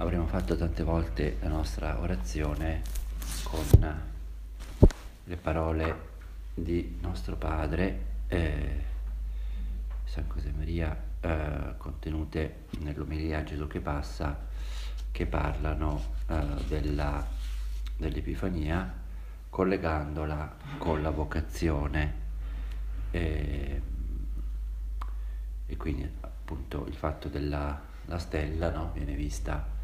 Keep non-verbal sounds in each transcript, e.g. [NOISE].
avremo fatto tante volte la nostra orazione con le parole di nostro Padre, eh, San Josemaria, eh, contenute nell'omelia Gesù che passa, che parlano eh, della, dell'Epifania, collegandola con la vocazione. Eh, e quindi appunto il fatto della stella no, viene vista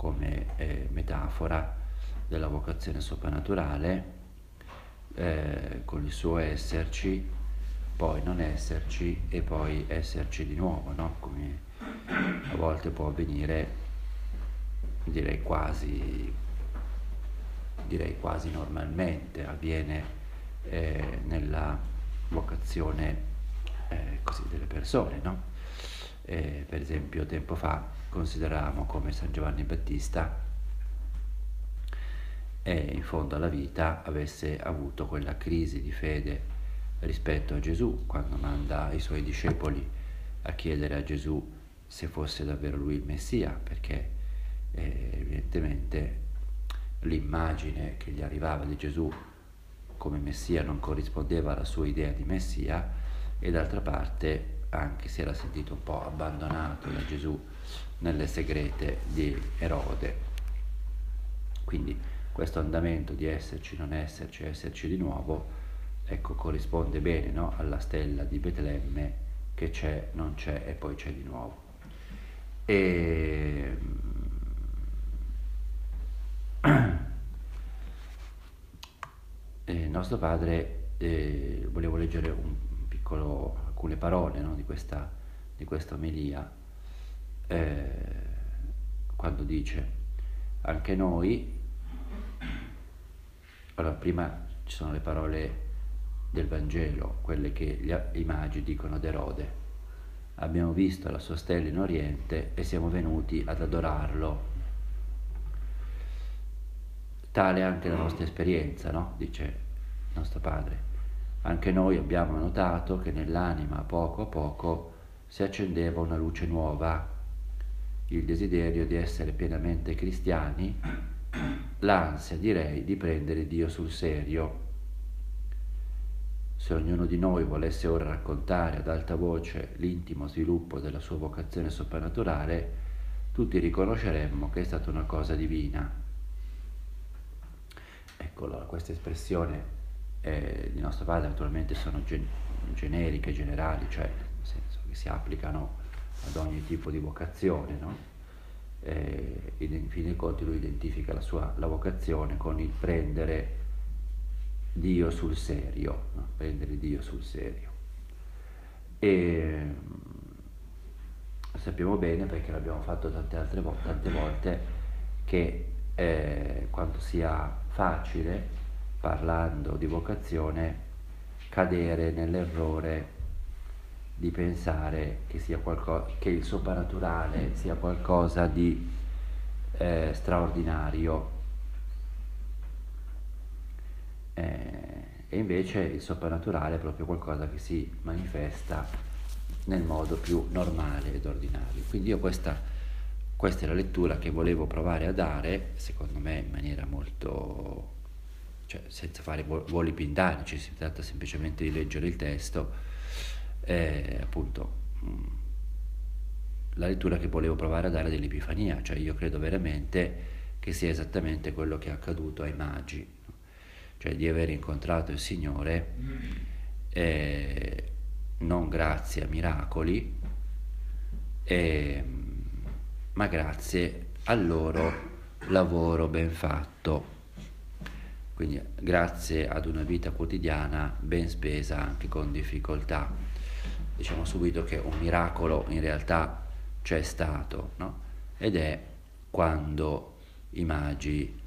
come eh, metafora della vocazione soprannaturale, eh, con il suo esserci, poi non esserci e poi esserci di nuovo, no? come a volte può avvenire, direi quasi, direi quasi normalmente, avviene eh, nella vocazione eh, così delle persone. No? Eh, per esempio tempo fa consideravamo come San Giovanni Battista e in fondo alla vita avesse avuto quella crisi di fede rispetto a Gesù quando manda i suoi discepoli a chiedere a Gesù se fosse davvero lui il Messia perché eh, evidentemente l'immagine che gli arrivava di Gesù come Messia non corrispondeva alla sua idea di Messia e d'altra parte anche si era sentito un po' abbandonato da Gesù nelle segrete di Erode. Quindi questo andamento di esserci, non esserci, esserci di nuovo, ecco, corrisponde bene no? alla stella di Betlemme che c'è, non c'è e poi c'è di nuovo. E... [CLEARS THROAT] e nostro padre, eh, volevo leggere un piccolo, alcune parole no? di, questa, di questa omelia eh, quando dice anche noi, allora prima ci sono le parole del Vangelo, quelle che gli, i magi dicono ad Erode, abbiamo visto la sua stella in Oriente e siamo venuti ad adorarlo. Tale anche la nostra esperienza, no? dice nostro padre. Anche noi abbiamo notato che nell'anima a poco a poco si accendeva una luce nuova il desiderio di essere pienamente cristiani, l'ansia direi di prendere Dio sul serio. Se ognuno di noi volesse ora raccontare ad alta voce l'intimo sviluppo della sua vocazione soprannaturale, tutti riconosceremmo che è stata una cosa divina. Ecco, allora, questa espressione eh, di nostro padre naturalmente sono gen- generiche, generali, cioè nel senso che si applicano ad ogni tipo di vocazione, no? eh, in fin dei conti lui identifica la sua la vocazione con il prendere Dio sul serio, no? prendere Dio sul serio. E sappiamo bene, perché l'abbiamo fatto tante altre volte, tante volte, che eh, quanto sia facile, parlando di vocazione, cadere nell'errore di pensare che, qualcosa, che il soprannaturale sia qualcosa di eh, straordinario eh, e invece il soprannaturale è proprio qualcosa che si manifesta nel modo più normale ed ordinario. Quindi io questa, questa è la lettura che volevo provare a dare, secondo me in maniera molto, cioè senza fare voli pindanici, si tratta semplicemente di leggere il testo è appunto mm, la lettura che volevo provare a dare dell'Epifania, cioè io credo veramente che sia esattamente quello che è accaduto ai magi, cioè di aver incontrato il Signore eh, non grazie a miracoli, eh, ma grazie al loro lavoro ben fatto. Quindi grazie ad una vita quotidiana ben spesa anche con difficoltà diciamo subito che un miracolo in realtà c'è stato, no? ed è quando i magi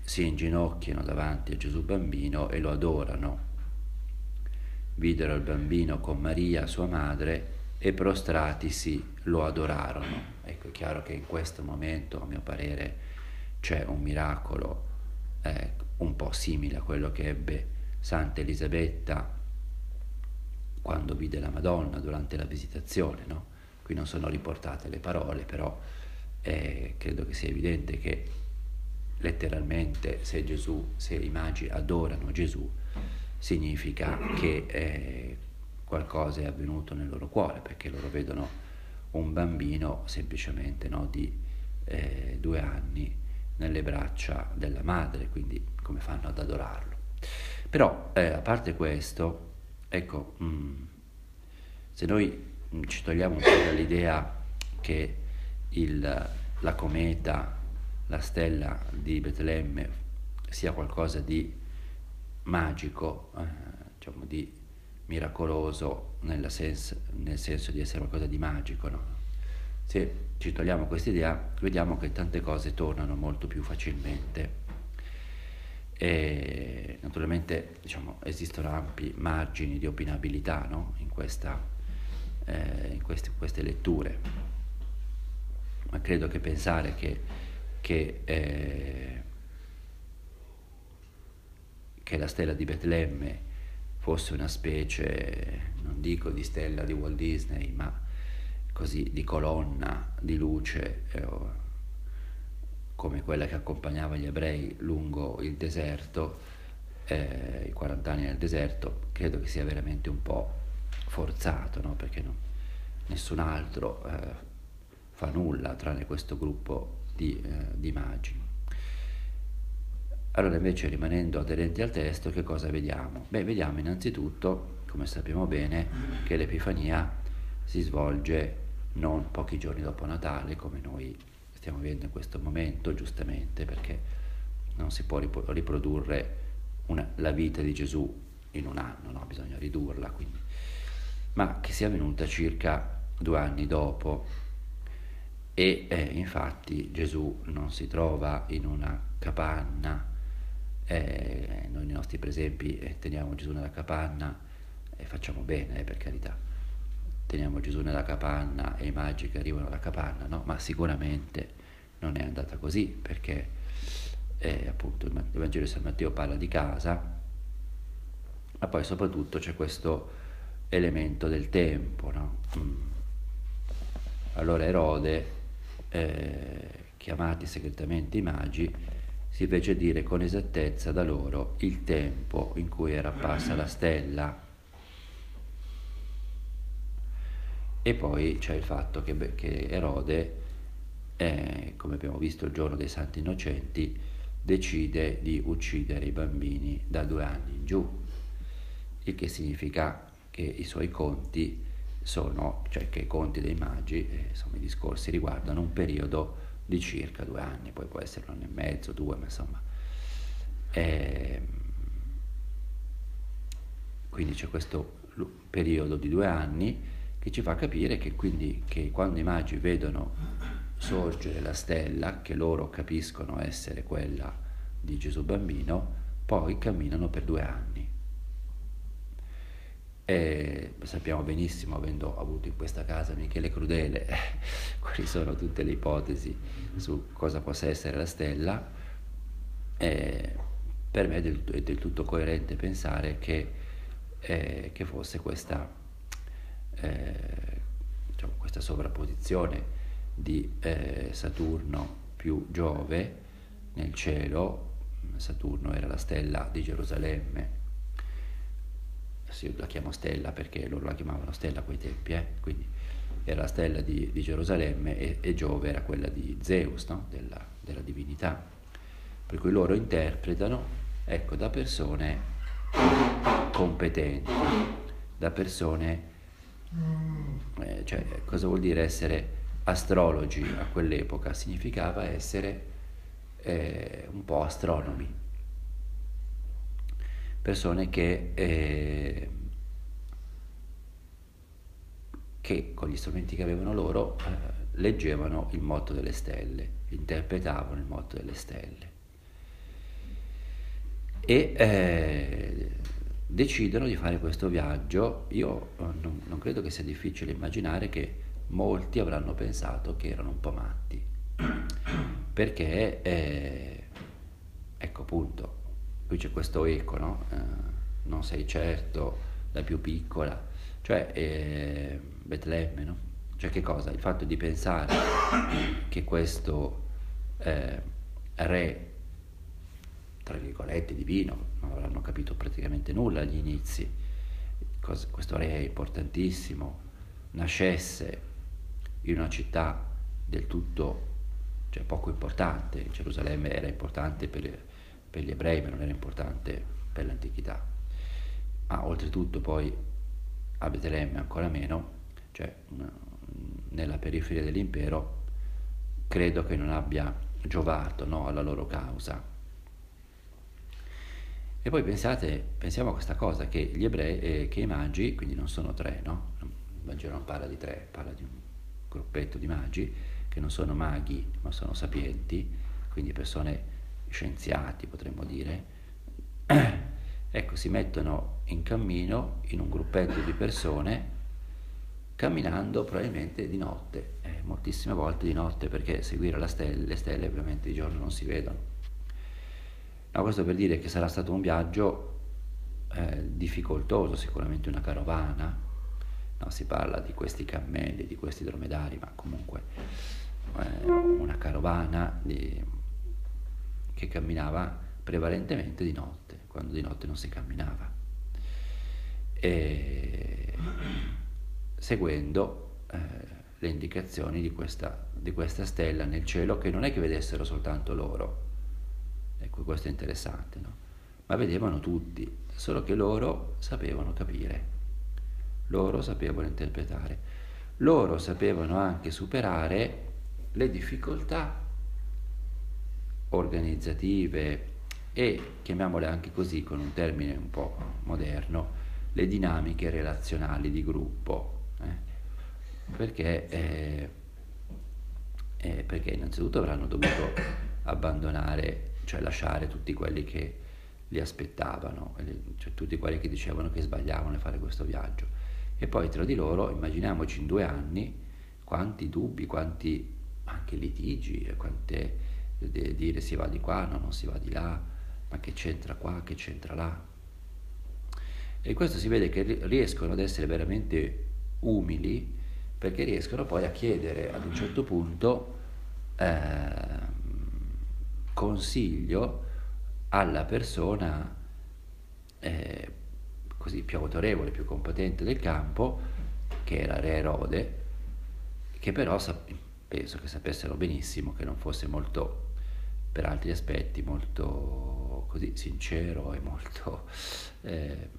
si inginocchiano davanti a Gesù bambino e lo adorano. Videro il bambino con Maria, sua madre, e prostratisi lo adorarono. Ecco, è chiaro che in questo momento, a mio parere, c'è un miracolo eh, un po' simile a quello che ebbe Santa Elisabetta quando vide la Madonna durante la visitazione. No? Qui non sono riportate le parole, però eh, credo che sia evidente che letteralmente se Gesù, se i magi adorano Gesù, significa che eh, qualcosa è avvenuto nel loro cuore, perché loro vedono un bambino semplicemente no, di eh, due anni nelle braccia della madre, quindi come fanno ad adorarlo. Però eh, a parte questo, ecco, mh, mm, se noi mh, ci togliamo un po' dall'idea che il, la cometa, la stella di Betlemme sia qualcosa di magico, eh, diciamo di miracoloso sens- nel senso di essere qualcosa di magico. No? Se ci togliamo questa idea, vediamo che tante cose tornano molto più facilmente. E naturalmente diciamo, esistono ampi margini di opinabilità no? in, questa, eh, in queste, queste, letture, ma credo che pensare che, che, eh, che la stella di Betlemme fosse una specie, non dico di stella di Walt Disney, ma così di colonna di luce eh, come quella che accompagnava gli ebrei lungo il deserto, eh, i 40 anni nel deserto, credo che sia veramente un po' forzato, no? perché no, nessun altro eh, fa nulla tranne questo gruppo di, eh, di immagini. Allora invece rimanendo aderenti al testo che cosa vediamo? Beh, vediamo innanzitutto, come sappiamo bene, che l'Epifania si svolge non pochi giorni dopo Natale, come noi stiamo vivendo in questo momento, giustamente, perché non si può riprodurre una, la vita di Gesù in un anno, no? bisogna ridurla, quindi. ma che sia avvenuta circa due anni dopo. E eh, infatti Gesù non si trova in una capanna, eh, noi nei nostri presepi eh, teniamo Gesù nella capanna e facciamo bene, eh, per carità. Teniamo Gesù nella capanna e i magi che arrivano alla capanna, no? Ma sicuramente non è andata così, perché eh, appunto il Vangelo di San Matteo parla di casa, ma poi soprattutto c'è questo elemento del tempo, no? mm. Allora Erode, eh, chiamati segretamente i magi, si fece dire con esattezza da loro il tempo in cui era apparsa la stella. E poi c'è il fatto che, che Erode, eh, come abbiamo visto il giorno dei Santi Innocenti, decide di uccidere i bambini da due anni in giù, il che significa che i suoi conti sono, cioè che i conti dei magi, eh, insomma i discorsi riguardano un periodo di circa due anni, poi può essere un anno e mezzo, due, ma insomma. E ehm, quindi c'è questo periodo di due anni che ci fa capire che quindi che quando i magi vedono sorgere la stella, che loro capiscono essere quella di Gesù bambino, poi camminano per due anni. E sappiamo benissimo, avendo avuto in questa casa Michele Crudele, [LAUGHS] quali sono tutte le ipotesi su cosa possa essere la stella. E per me è del, è del, tutto coerente pensare che, eh, che fosse questa, eh, diciamo, questa sovrapposizione di eh, Saturno più Giove nel cielo. Saturno era la stella di Gerusalemme io la chiamo stella perché loro la chiamavano stella a quei tempi, eh? quindi era la stella di, di Gerusalemme e, e, Giove era quella di Zeus, no? della, della, divinità. Per cui loro interpretano, ecco, da persone competenti, da persone, eh, cioè cosa vuol dire essere astrologi a quell'epoca? Significava essere eh, un po' astronomi, persone che, eh, che, con gli strumenti che avevano loro eh, leggevano il motto delle stelle, interpretavano il motto delle stelle e eh, decidono di fare questo viaggio. Io eh, non, non, credo che sia difficile immaginare che molti avranno pensato che erano un po' matti, [CLEARS THROAT] perché, eh, ecco appunto, qui c'è questo eco, no? eh, non sei certo, la più piccola, cioè eh, Betlemme, no? Cioè che cosa? Il fatto di pensare che questo eh, re, tra virgolette, divino, non avranno capito praticamente nulla agli inizi, questo re importantissimo, nascesse in una città del tutto, cioè poco importante, Gerusalemme era importante per, per gli ebrei ma non era importante per l'antichità, ma oltretutto poi a Betlemme ancora meno, cioè nella periferia dell'impero, credo che non abbia giovato no, alla loro causa. E poi pensate, pensiamo a questa cosa, che gli ebrei, eh, che i magi, quindi non sono tre, no? Il Vangelo non parla di tre, parla di un gruppetto di magi, che non sono maghi, ma sono sapienti, quindi persone scienziati, potremmo dire, [CLEARS THROAT] ecco, si mettono in cammino in un gruppetto di persone camminando probabilmente di notte, eh, moltissime volte di notte perché seguire stelle, le stelle ovviamente di giorno non si vedono. No, questo per dire che sarà stato un viaggio eh, difficoltoso, sicuramente una carovana, no, si parla di questi cammelli, di questi dromedari, ma comunque eh, una carovana di, che camminava prevalentemente di notte, quando di notte non si camminava. E, seguendo eh, le indicazioni di questa, di questa stella nel cielo che non è che vedessero soltanto loro, questo è interessante, no? Ma vedevano tutti, solo che loro sapevano capire, loro sapevano interpretare, loro sapevano anche superare le difficoltà organizzative e, chiamiamole anche così con un termine un po' moderno, le dinamiche relazionali di gruppo. Eh? Perché, eh, eh, perché innanzitutto avranno dovuto abbandonare cioè lasciare tutti quelli che li aspettavano, cioè tutti quelli che dicevano che sbagliavano a fare questo viaggio. E poi tra di loro, immaginiamoci in due anni, quanti dubbi, quanti anche litigi, quante di dire si va di qua, no, non si va di là, ma che c'entra qua, che c'entra là. E questo si vede che riescono ad essere veramente umili perché riescono poi a chiedere ad un certo punto eh, consiglio alla persona eh, così più autorevole, più competente del campo, che era Re Erode, che però penso che sapessero benissimo che non fosse molto, per altri aspetti, molto così sincero e molto eh,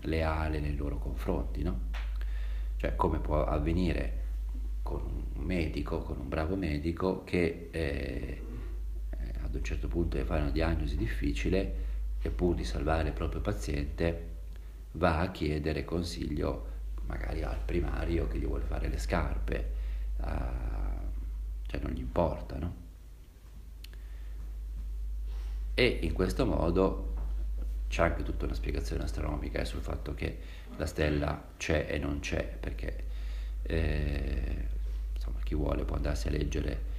leale nei loro confronti, no? Cioè come può avvenire con un medico, con un bravo medico che eh, ad un certo punto deve fare una diagnosi difficile e pur di salvare il proprio paziente va a chiedere consiglio magari al primario che gli vuole fare le scarpe, a... cioè non gli importa, no? E in questo modo c'è anche tutta una spiegazione astronomica sul fatto che la stella c'è e non c'è, perché eh, insomma, chi vuole può andarsi a leggere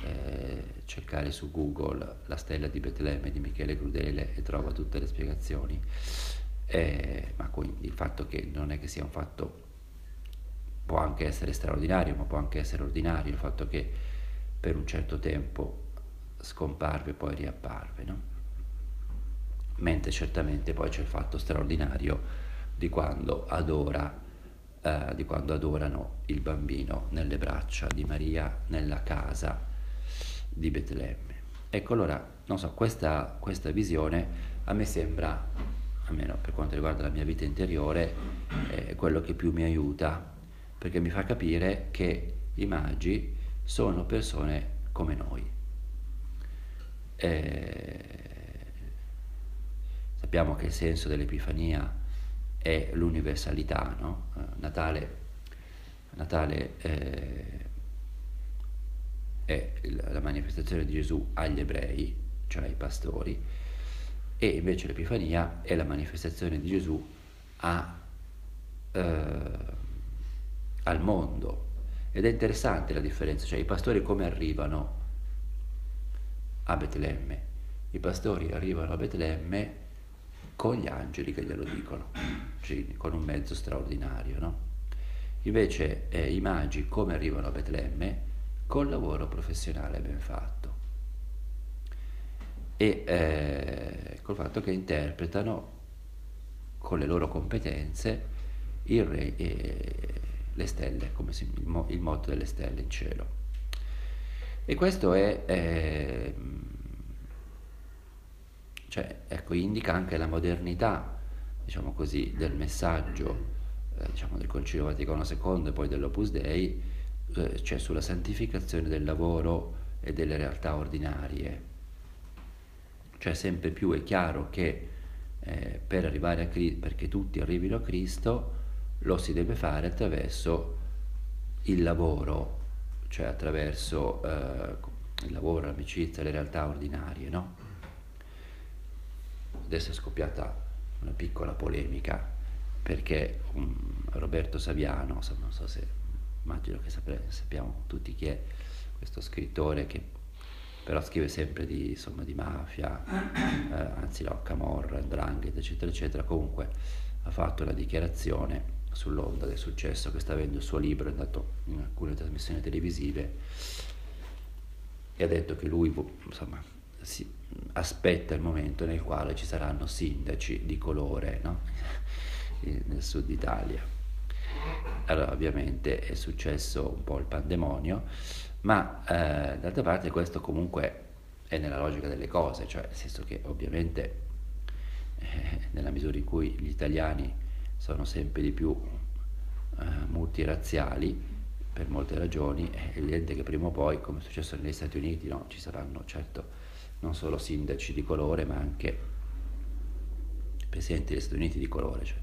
eh, cercare su Google la stella di Betlemme di Michele Crudele e trova tutte le spiegazioni, eh, ma quindi il fatto che non è che sia un fatto, può anche essere straordinario, ma può anche essere ordinario, il fatto che per un certo tempo scomparve e poi riapparve, no? mentre certamente poi c'è il fatto straordinario di quando adora eh, di quando adorano il bambino nelle braccia di Maria nella casa di Betlemme. Ecco allora, non so, questa, questa visione a me sembra, almeno per quanto riguarda la mia vita interiore, è quello che più mi aiuta, perché mi fa capire che i magi sono persone come noi. E sappiamo che il senso dell'Epifania è l'universalità, no? Natale, Natale eh, è la manifestazione di Gesù agli ebrei, cioè ai pastori, e invece l'Epifania è la manifestazione di Gesù a, eh, al mondo. Ed è interessante la differenza, cioè i pastori come arrivano a Betlemme? I pastori arrivano a Betlemme con gli angeli che glielo dicono, cioè con un mezzo straordinario, no? Invece eh, i magi come arrivano a Betlemme? Col lavoro professionale ben fatto e eh, col fatto che interpretano con le loro competenze il re e le stelle, come si, il, mo, il motto delle stelle in cielo. E questo è, eh, cioè, ecco, indica anche la modernità, diciamo così, del messaggio eh, diciamo, del Concilio Vaticano II e poi dell'Opus Dei, eh, cioè sulla santificazione del lavoro e delle realtà ordinarie. Cioè sempre più è chiaro che eh, per arrivare a Cristo, perché tutti arrivino a Cristo, lo si deve fare attraverso il lavoro, cioè attraverso eh, il lavoro, l'amicizia, le realtà ordinarie, no? Adesso è scoppiata una piccola polemica perché um, Roberto Saviano, non so se immagino che sapre, sappiamo tutti chi è questo scrittore che però scrive sempre di, insomma, di mafia, eh, anzi no, Camorra, Drangheta, eccetera, eccetera, comunque ha fatto una dichiarazione sull'onda del successo che sta avendo il suo libro, è andato in alcune trasmissioni televisive e ha detto che lui insomma, si aspetta il momento nel quale ci saranno sindaci di colore no? [LAUGHS] nel sud Italia. Allora ovviamente è successo un po' il pandemonio, ma eh, d'altra parte questo comunque è nella logica delle cose, cioè nel senso che ovviamente eh, nella misura in cui gli italiani sono sempre di più eh, multirazziali, per molte ragioni, è evidente che prima o poi, come è successo negli Stati Uniti, no, ci saranno certo non solo sindaci di colore, ma anche presidenti degli Stati Uniti di colore. Cioè,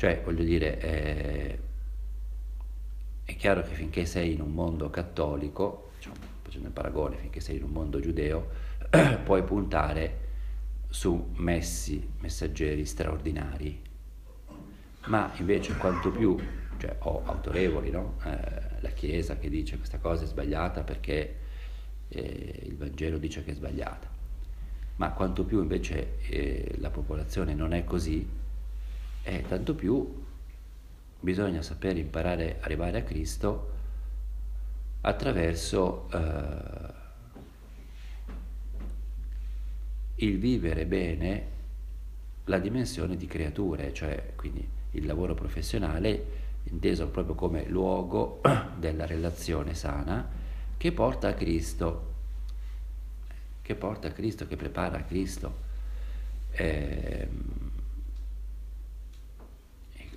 cioè voglio dire, è, è, chiaro che finché sei in un mondo cattolico, diciamo, facendo il paragone, finché sei in un mondo giudeo, [CLEARS THROAT] puoi puntare su messi, messaggeri straordinari, ma invece quanto più, cioè, o autorevoli, no? eh, la Chiesa che dice questa cosa è sbagliata perché eh, il Vangelo dice che è sbagliata, ma quanto più invece eh, la popolazione non è così, e tanto più bisogna sapere imparare a arrivare a Cristo attraverso eh, il vivere bene la dimensione di creature, cioè quindi il lavoro professionale inteso proprio come luogo [COUGHS] della relazione sana che porta a Cristo, che porta a Cristo, che prepara a Cristo. Eh,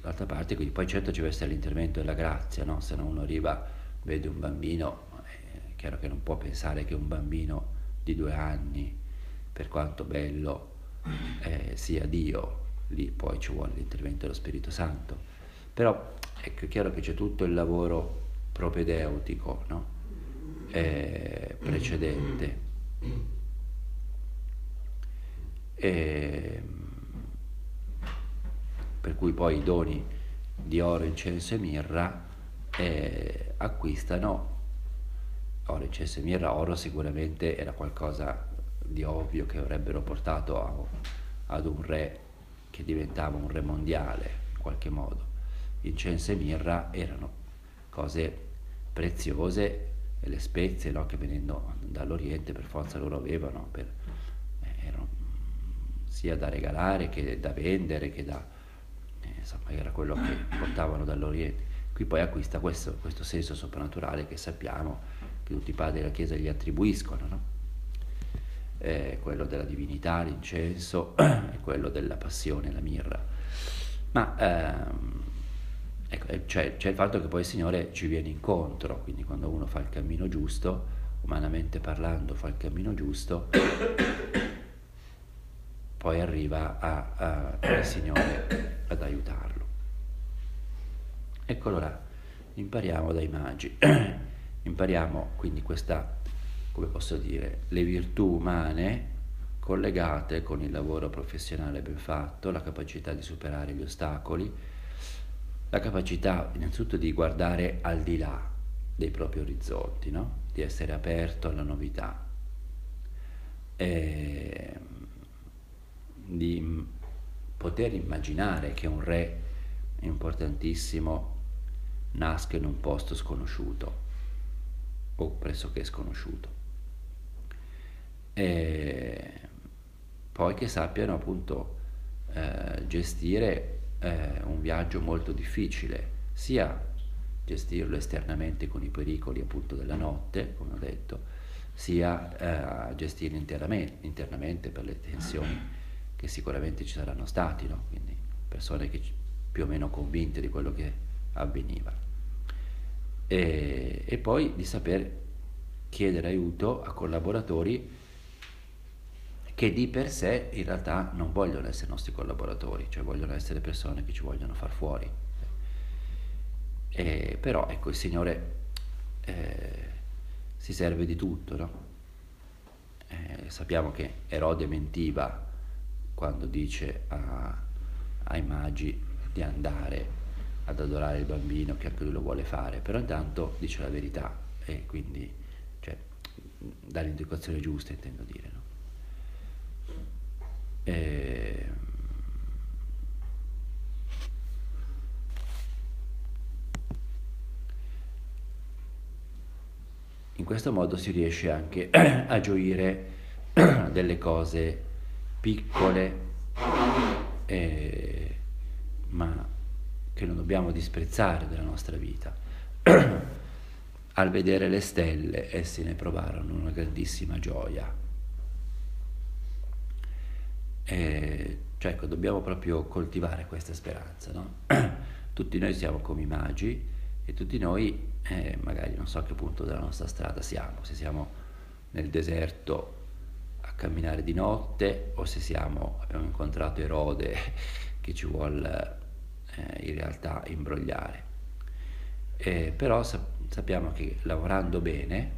d'altra parte, quindi poi certo ci deve essere l'intervento della grazia, no? se no uno arriva, vede un bambino, è chiaro che non può pensare che un bambino di due anni, per quanto bello eh, sia Dio, lì poi ci vuole l'intervento dello Spirito Santo. Però ecco, è chiaro che c'è tutto il lavoro propedeutico, no? eh, precedente. E, per cui poi i doni di oro, incenso e mirra eh, acquistano oro, incenso e mirra, oro sicuramente era qualcosa di ovvio che avrebbero portato a, ad un re che diventava un re mondiale in qualche modo. Incenso e mirra erano cose preziose e le spezie no, che venendo dall'Oriente per forza loro avevano, per, eh, erano sia da regalare che da vendere che da insomma era quello che portavano dall'Oriente. Qui poi acquista questo, questo senso soprannaturale che sappiamo che tutti i padri della Chiesa gli attribuiscono, no? eh, quello della divinità, l'incenso [CLEARS THROAT] e quello della passione, la mirra. Ma ehm, ecco, eh, c'è, c'è il fatto che poi il Signore ci viene incontro, quindi quando uno fa il cammino giusto, umanamente parlando fa il cammino giusto, poi arriva a, a, al Signore ad aiutarlo. Ecco allora, impariamo dai magi, [CLEARS THROAT] impariamo quindi questa, come posso dire, le virtù umane collegate con il lavoro professionale ben fatto, la capacità di superare gli ostacoli, la capacità innanzitutto di guardare al di là dei propri orizzonti, no? di essere aperto alla novità. E di poter immaginare che un re importantissimo nasca in un posto sconosciuto o pressoché sconosciuto. E poi che sappiano appunto eh, gestire eh, un viaggio molto difficile, sia gestirlo esternamente con i pericoli appunto della notte, come ho detto, sia eh, gestirlo internamente, internamente, per le tensioni che sicuramente ci saranno stati, no? quindi persone che più o meno convinte di quello che avveniva. E, e poi di saper chiedere aiuto a collaboratori che di per sé in realtà non vogliono essere nostri collaboratori, cioè vogliono essere persone che ci vogliono far fuori. E, però ecco, il Signore eh, si serve di tutto, no? eh, sappiamo che Erode mentiva quando dice a, ai magi di andare ad adorare il bambino che anche lui lo vuole fare, però intanto dice la verità e quindi cioè, dà l'indicazione giusta intendo dire. No? E... In questo modo si riesce anche [CLEARS THROAT] a gioire [CLEARS THROAT] delle cose piccole, eh, ma che non dobbiamo disprezzare della nostra vita. [CLEARS THROAT] Al vedere le stelle, essi ne provarono una grandissima gioia. E, cioè, ecco, dobbiamo proprio coltivare questa speranza, no? [CLEARS THROAT] tutti noi siamo come i magi e tutti noi, eh, magari non so a che punto della nostra strada siamo, se siamo nel deserto camminare di notte o se siamo, abbiamo incontrato Erode [LAUGHS] che ci vuole eh, in realtà imbrogliare. Eh, però sap- sappiamo che lavorando bene,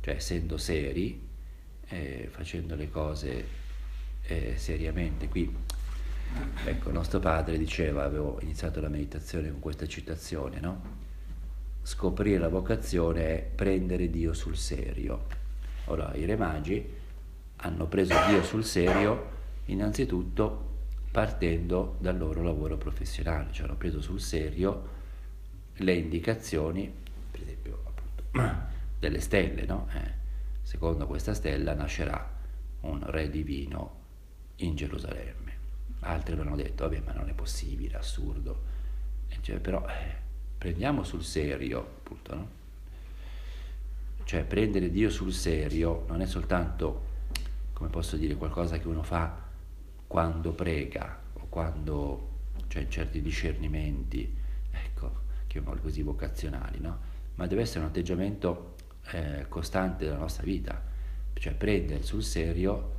cioè essendo seri, eh, facendo le cose eh, seriamente. Qui, ecco, nostro padre diceva, avevo iniziato la meditazione con questa citazione, no? Scoprire la vocazione è prendere Dio sul serio. Ora, i re magi hanno preso Dio sul serio innanzitutto partendo dal loro lavoro professionale, cioè hanno preso sul serio le indicazioni, per esempio appunto, [CLEARS THROAT] delle stelle, no? eh, secondo questa stella nascerà un re divino in Gerusalemme. Altri avevano detto, vabbè, ma non è possibile, assurdo. Cioè, però eh, prendiamo sul serio, appunto, no? Cioè, prendere Dio sul serio non è soltanto, come posso dire, qualcosa che uno fa quando prega o quando c'è certi discernimenti, ecco, chiamiamoli così vocazionali, no? Ma deve essere un atteggiamento eh, costante della nostra vita, cioè prendere sul serio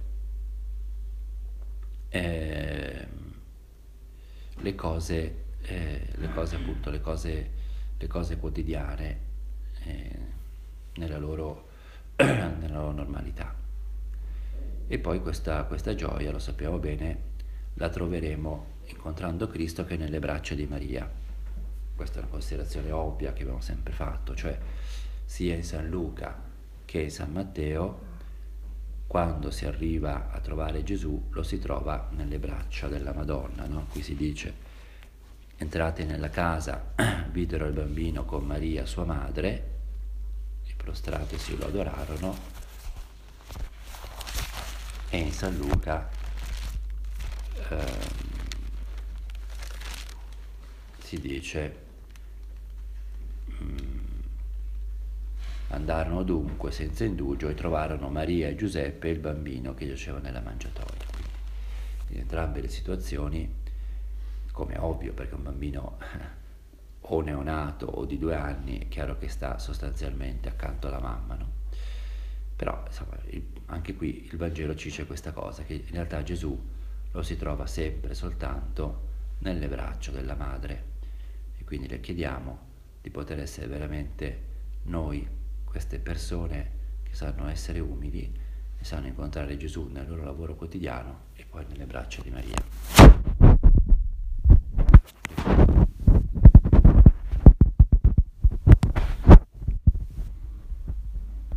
eh, le, cose, eh, le cose appunto, le cose, le cose quotidiane eh, nella loro, [CLEARS THROAT] nella, loro, normalità. E poi questa, questa gioia, lo sappiamo bene, la troveremo incontrando Cristo che è nelle braccia di Maria. Questa è una considerazione ovvia che abbiamo sempre fatto, cioè sia in San Luca che in San Matteo quando si arriva a trovare Gesù lo si trova nelle braccia della Madonna. No? Qui si dice, entrate nella casa, [CLEARS THROAT] videro il bambino con Maria sua madre, e prostratisi lo adorarono, e in San Luca ehm, si dice... Mm, Andarono dunque senza indugio e trovarono Maria e Giuseppe e il bambino che giaceva nella mangiatoia. In entrambe le situazioni, come è ovvio, perché un bambino [LAUGHS] o neonato o di due anni è chiaro che sta sostanzialmente accanto alla mamma, no? Però insomma, anche qui il Vangelo ci dice questa cosa, che in realtà Gesù lo si trova sempre soltanto nelle braccia della madre e quindi le chiediamo di poter essere veramente noi queste persone che sanno essere umili e sanno incontrare Gesù nel loro lavoro quotidiano e poi nelle braccia di Maria.